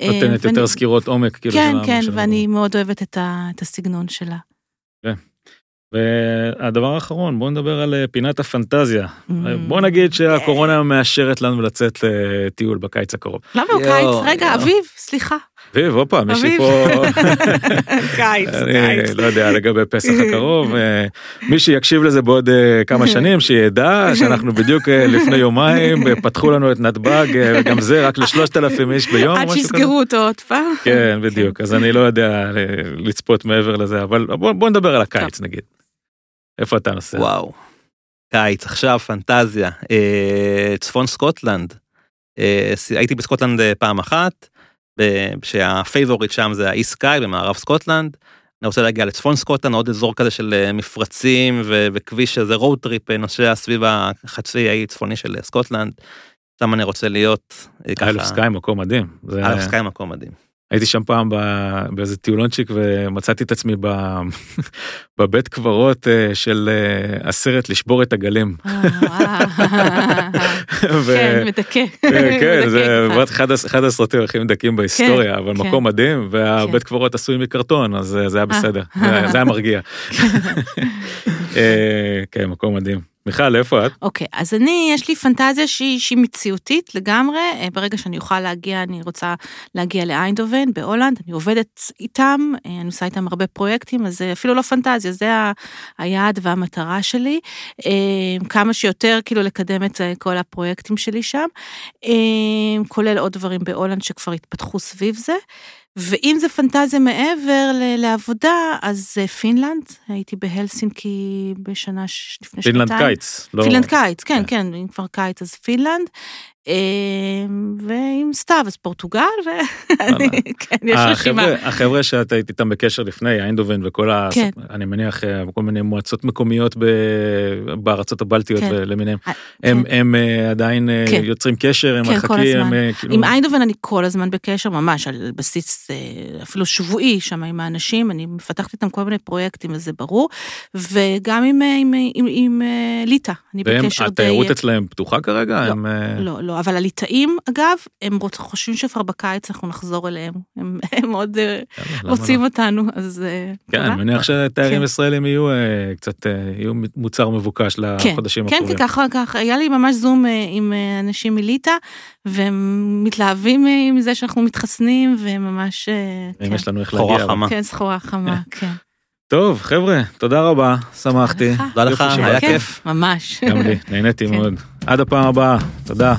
אה, נותנת ואני- יותר סקירות עומק, כאילו. כן, כן, ואני מאוד אוהבת את ה- את הסגנון שלה. והדבר האחרון, בואו נדבר על אה, פינת הפנטזיה. Mm. בוא נגיד שהקורונה מאשרת לנו לצאת לטיול בקיץ הקרוב. למה הוא קיץ? רגע. אביב, סליחה. אביב, הופה, מישהי אביב. פה... קיץ, אני לא יודע לגבי פסח הקרוב, אה, מי שיקשיב לזה בעוד אה, כמה שנים, שידע שאנחנו בדיוק אה, לפני יומיים פתחו לנו את נתב"ג, וגם זה רק לשלושת אלפים איש ביום, עד. שיסגרו אותו עוד פעם. כן, בדיוק, אז אני לא יודע לצפות מעבר לזה, אבל בוא בוא נדבר על הקיץ נגיד. איפה אתה נוסע? וואו. קיץ, עכשיו, פנטזיה. צפון סקוטלנד. הייתי בסקוטלנד פעם אחת, שה favorite שם זה ה Isle of Skye במערב סקוטלנד. אני רוצה להגיע לצפון סקוטלנד, עוד אזור כזה של אה, מפרצים ו- וכביש איזה road trip אה, נוסע סביב החצי האי צפוני של אה, סקוטלנד. שם אני רוצה להיות. ככה- Isle of Skye מקום מדהים. Isle of Skye מקום מדהים. הייתי שם פעם באיזה טיולונצ'יק ומצאתי את עצמי בבית קברות אה, של אה, הסרט לשבור את הגלים. אה, כן, מדכא. כן, כן, זה אחד הס- אחד הסרטים הכי מדכאים בהיסטוריה, אבל כן. מקום מדהים, והבית קברות עשוי מקרטון, אז זה היה בסדר. זה- היה מרגיע. כן, מקום מדהים. מיכל, איפה את? אוקיי, אז אני, יש לי פנטזיה שהיא, שהיא מציאותית לגמרי. אה, ברגע שאני אוכל להגיע, אני רוצה להגיע לאיינדובן בהולנד, אני עובדת איתם, אה, אני עושה איתם הרבה פרויקטים, אז זה אפילו לא פנטזיה, זה ה- היעד והמטרה שלי. אה, כמה שיותר כאילו לקדם את אה, כל הפרויקטים שלי שם, אה, כולל עוד דברים בהולנד שכבר התפתחו סביב זה. ואם זה פנטזיה מעבר ל- לעבודה, אז אה, פינלנד, הייתי בהלסינקי בשנה ש- לפני שנתיים. פינלנד קיץ. לא- פינלנד קיץ, כן, כן. כן, אם כבר קיץ אז פינלנד. אה, ועם סתיו אז פורטוגל, ואני, כן, יש רשימה. החבר'ה- שאת היית איתם בקשר לפני, איינדהובן וכל ה... כן. אני מניח אה, כל מיני מועצות מקומיות בארצות הבלטיות כן. למיניהם, אה, הם כן. הם אה, עדיין אה, כן. יוצרים קשר, הם מחכים. הם אה, כאילו... עם איינדובן אני כל הזמן בקשר, ממש על בסיס אה, אפילו שבועי שם עם האנשים, אני מפתחת איתם כל מיני פרויקטים, אז זה ברור, וגם עם, אה, עם, עם, עם אה, ליטא, אני בקשר די... התיירות אצלם פתוחה כרגע? לא, הם, אה, לא, לא, אבל הליטאים, אגב, הם חושבים שכבר בקיץ אנחנו נחזור אליהם, הם, הם עוד אה, יאללה, למה רוצים לא? אותנו, אז... אה, כן. אני מניח שתיירים כן. ישראלים יהיו אה, קצת, יהיו מוצר מבוקש כן, לחודשים כן, הקרובים. כן, ככה, ככה, היה לי ממש זום עם אנשים מליטא, והם מתלהבים אה, מזה שאנחנו מתחסנים, והם ממש, אם כן, יש לנו איך סחורה להגיע. אבל- חמה. כן, סחורה חמה, כן. טוב, חבר'ה, תודה רבה, שמחתי. תודה לך. היה כן, כיף. ממש. גם לי, נהניתי כן. מאוד. עד הפעם הבאה, תודה.